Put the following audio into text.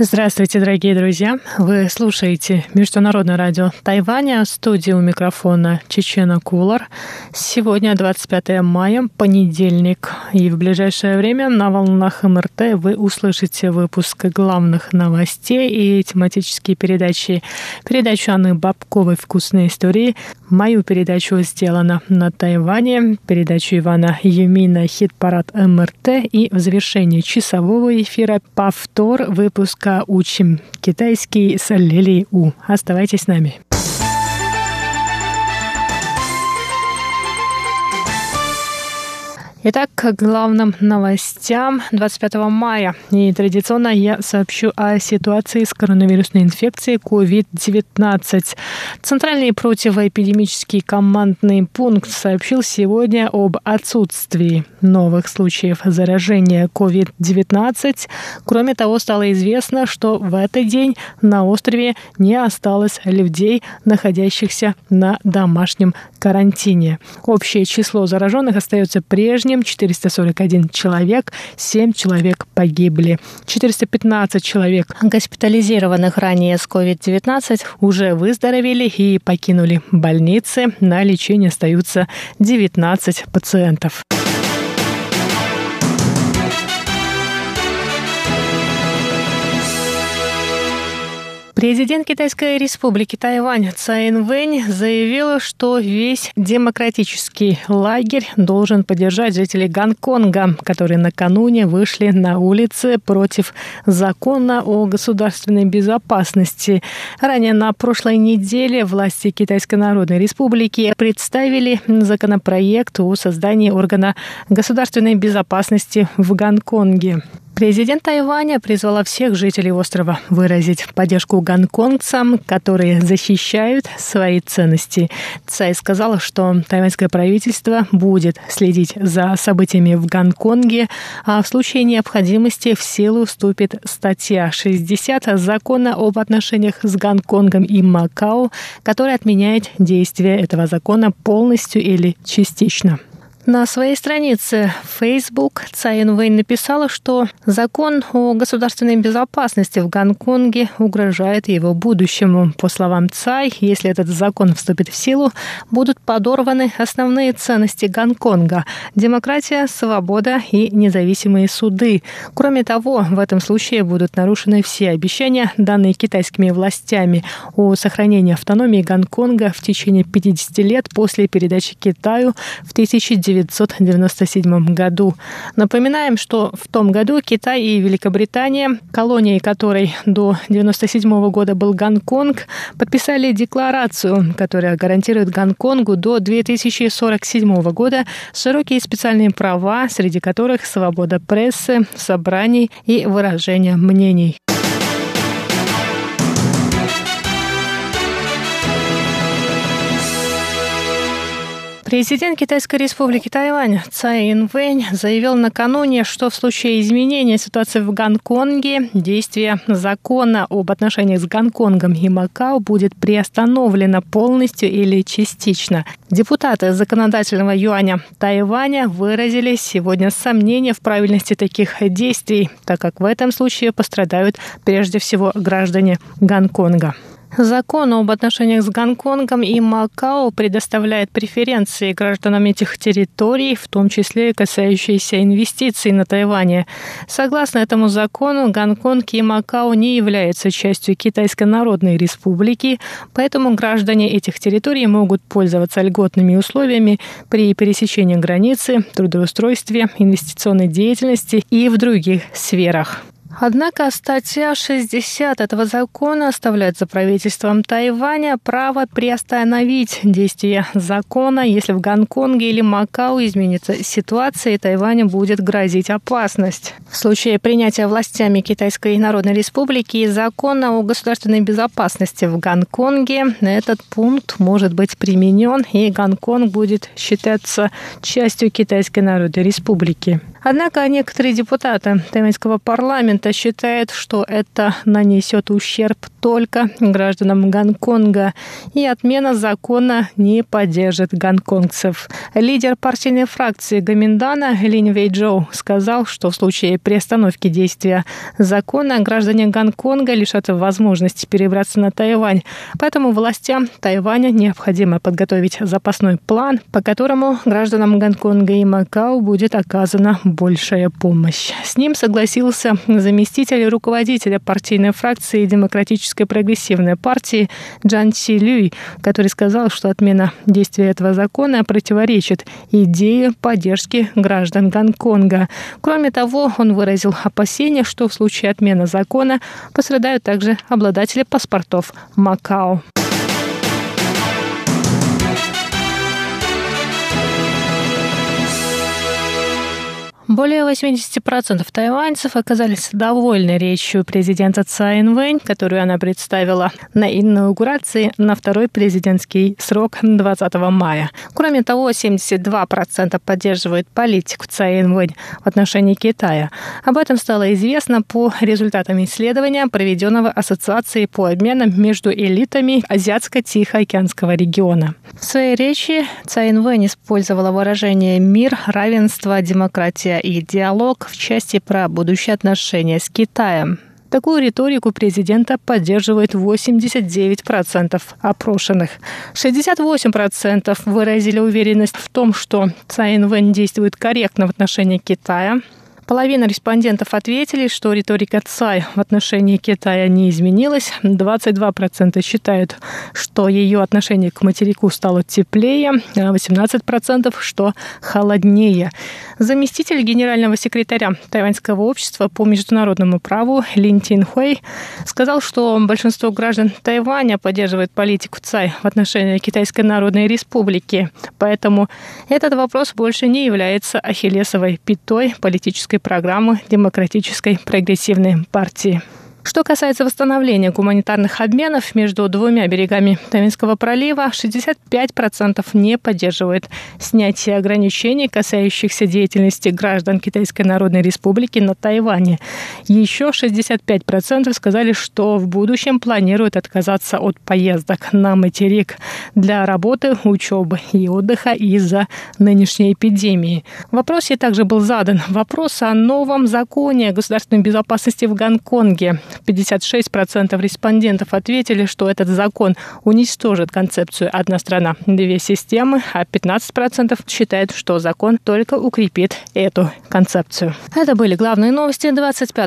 Здравствуйте, дорогие друзья! Вы слушаете Международное радио Тайваня, студии у микрофона Чечена Кулар. Сегодня 25 мая, понедельник, и в ближайшее время на волнах МРТ вы услышите выпуск главных новостей и тематические передачи. Передачу Анны Бабковой «Вкусные истории», мою передачу «Сделано на Тайване», передачу Ивана Юмина «Хит-парад МРТ» и в завершении часового эфира повтор выпуска пока учим китайский с Лилией У. Оставайтесь с нами. Итак, к главным новостям 25 мая. И традиционно я сообщу о ситуации с коронавирусной инфекцией COVID-19. Центральный противоэпидемический командный пункт сообщил сегодня об отсутствии новых случаев заражения COVID-19. Кроме того, стало известно, что в этот день на острове не осталось людей, находящихся на домашнем карантине. Общее число зараженных остается прежним прежним 441 человек, 7 человек погибли. 415 человек, госпитализированных ранее с COVID-19, уже выздоровели и покинули больницы. На лечении остаются 19 пациентов. Президент Китайской республики Тайвань Цай Вэнь заявил, что весь демократический лагерь должен поддержать жителей Гонконга, которые накануне вышли на улицы против закона о государственной безопасности. Ранее на прошлой неделе власти Китайской Народной Республики представили законопроект о создании органа государственной безопасности в Гонконге. Президент Тайваня призвала всех жителей острова выразить поддержку гонконгцам, которые защищают свои ценности. Цай сказала, что тайваньское правительство будет следить за событиями в Гонконге, а в случае необходимости в силу вступит статья 60 закона об отношениях с Гонконгом и Макао, которая отменяет действие этого закона полностью или частично. На своей странице Facebook Цай Инвейн написала, что закон о государственной безопасности в Гонконге угрожает его будущему. По словам Цай, если этот закон вступит в силу, будут подорваны основные ценности Гонконга – демократия, свобода и независимые суды. Кроме того, в этом случае будут нарушены все обещания, данные китайскими властями о сохранении автономии Гонконга в течение 50 лет после передачи Китаю в 1900 1997 году. Напоминаем, что в том году Китай и Великобритания, колонией которой до 1997 года был Гонконг, подписали декларацию, которая гарантирует Гонконгу до 2047 года широкие специальные права, среди которых свобода прессы, собраний и выражения мнений. Президент Китайской республики Тайвань Цай Инвэнь заявил накануне, что в случае изменения ситуации в Гонконге действие закона об отношениях с Гонконгом и Макао будет приостановлено полностью или частично. Депутаты законодательного юаня Тайваня выразили сегодня сомнения в правильности таких действий, так как в этом случае пострадают прежде всего граждане Гонконга. Закон об отношениях с Гонконгом и Макао предоставляет преференции гражданам этих территорий, в том числе касающиеся инвестиций на Тайване. Согласно этому закону, Гонконг и Макао не являются частью Китайской Народной Республики, поэтому граждане этих территорий могут пользоваться льготными условиями при пересечении границы, трудоустройстве, инвестиционной деятельности и в других сферах. Однако статья 60 этого закона оставляет за правительством Тайваня право приостановить действие закона, если в Гонконге или Макао изменится ситуация и Тайваню будет грозить опасность. В случае принятия властями Китайской Народной Республики закона о государственной безопасности в Гонконге этот пункт может быть применен, и Гонконг будет считаться частью Китайской Народной Республики. Однако некоторые депутаты тайваньского парламента считают, что это нанесет ущерб только гражданам Гонконга, и отмена закона не поддержит гонконгцев. Лидер партийной фракции Гаминдана Линь Вейджоу сказал, что в случае приостановки действия закона граждане Гонконга лишатся возможности перебраться на Тайвань. Поэтому властям Тайваня необходимо подготовить запасной план, по которому гражданам Гонконга и Макао будет оказана большая помощь. С ним согласился заместитель руководителя партийной фракции Демократической прогрессивной партии Джан Си Люй, который сказал, что отмена действия этого закона противоречит идее поддержки граждан Гонконга. Кроме того, он выразил опасения, что в случае отмены закона пострадают также обладатели паспортов Макао. Более 80% тайваньцев оказались довольны речью президента Цай Инвэнь, которую она представила на инаугурации на второй президентский срок 20 мая. Кроме того, 72% поддерживают политику Цай Инвэнь в отношении Китая. Об этом стало известно по результатам исследования, проведенного Ассоциацией по обменам между элитами Азиатско-Тихоокеанского региона. В своей речи Цай Инвэнь использовала выражение «мир, равенство, демократия и диалог в части про будущие отношения с Китаем. Такую риторику президента поддерживает 89% опрошенных. 68% выразили уверенность в том, что Цай Инвэнь действует корректно в отношении Китая. Половина респондентов ответили, что риторика Цай в отношении Китая не изменилась. 22% считают, что ее отношение к материку стало теплее, а 18% что холоднее. Заместитель генерального секретаря Тайваньского общества по международному праву Лин Тин Хуэй сказал, что большинство граждан Тайваня поддерживает политику Цай в отношении Китайской Народной Республики. Поэтому этот вопрос больше не является ахиллесовой пятой политической программы Демократической прогрессивной партии. Что касается восстановления гуманитарных обменов между двумя берегами Тавинского пролива, 65% не поддерживают снятие ограничений, касающихся деятельности граждан Китайской Народной Республики на Тайване. Еще 65% сказали, что в будущем планируют отказаться от поездок на материк для работы, учебы и отдыха из-за нынешней эпидемии. В вопросе также был задан вопрос о новом законе о государственной безопасности в Гонконге. 56% респондентов ответили, что этот закон уничтожит концепцию «одна страна, две системы», а 15% считают, что закон только укрепит эту концепцию. Это были главные новости 25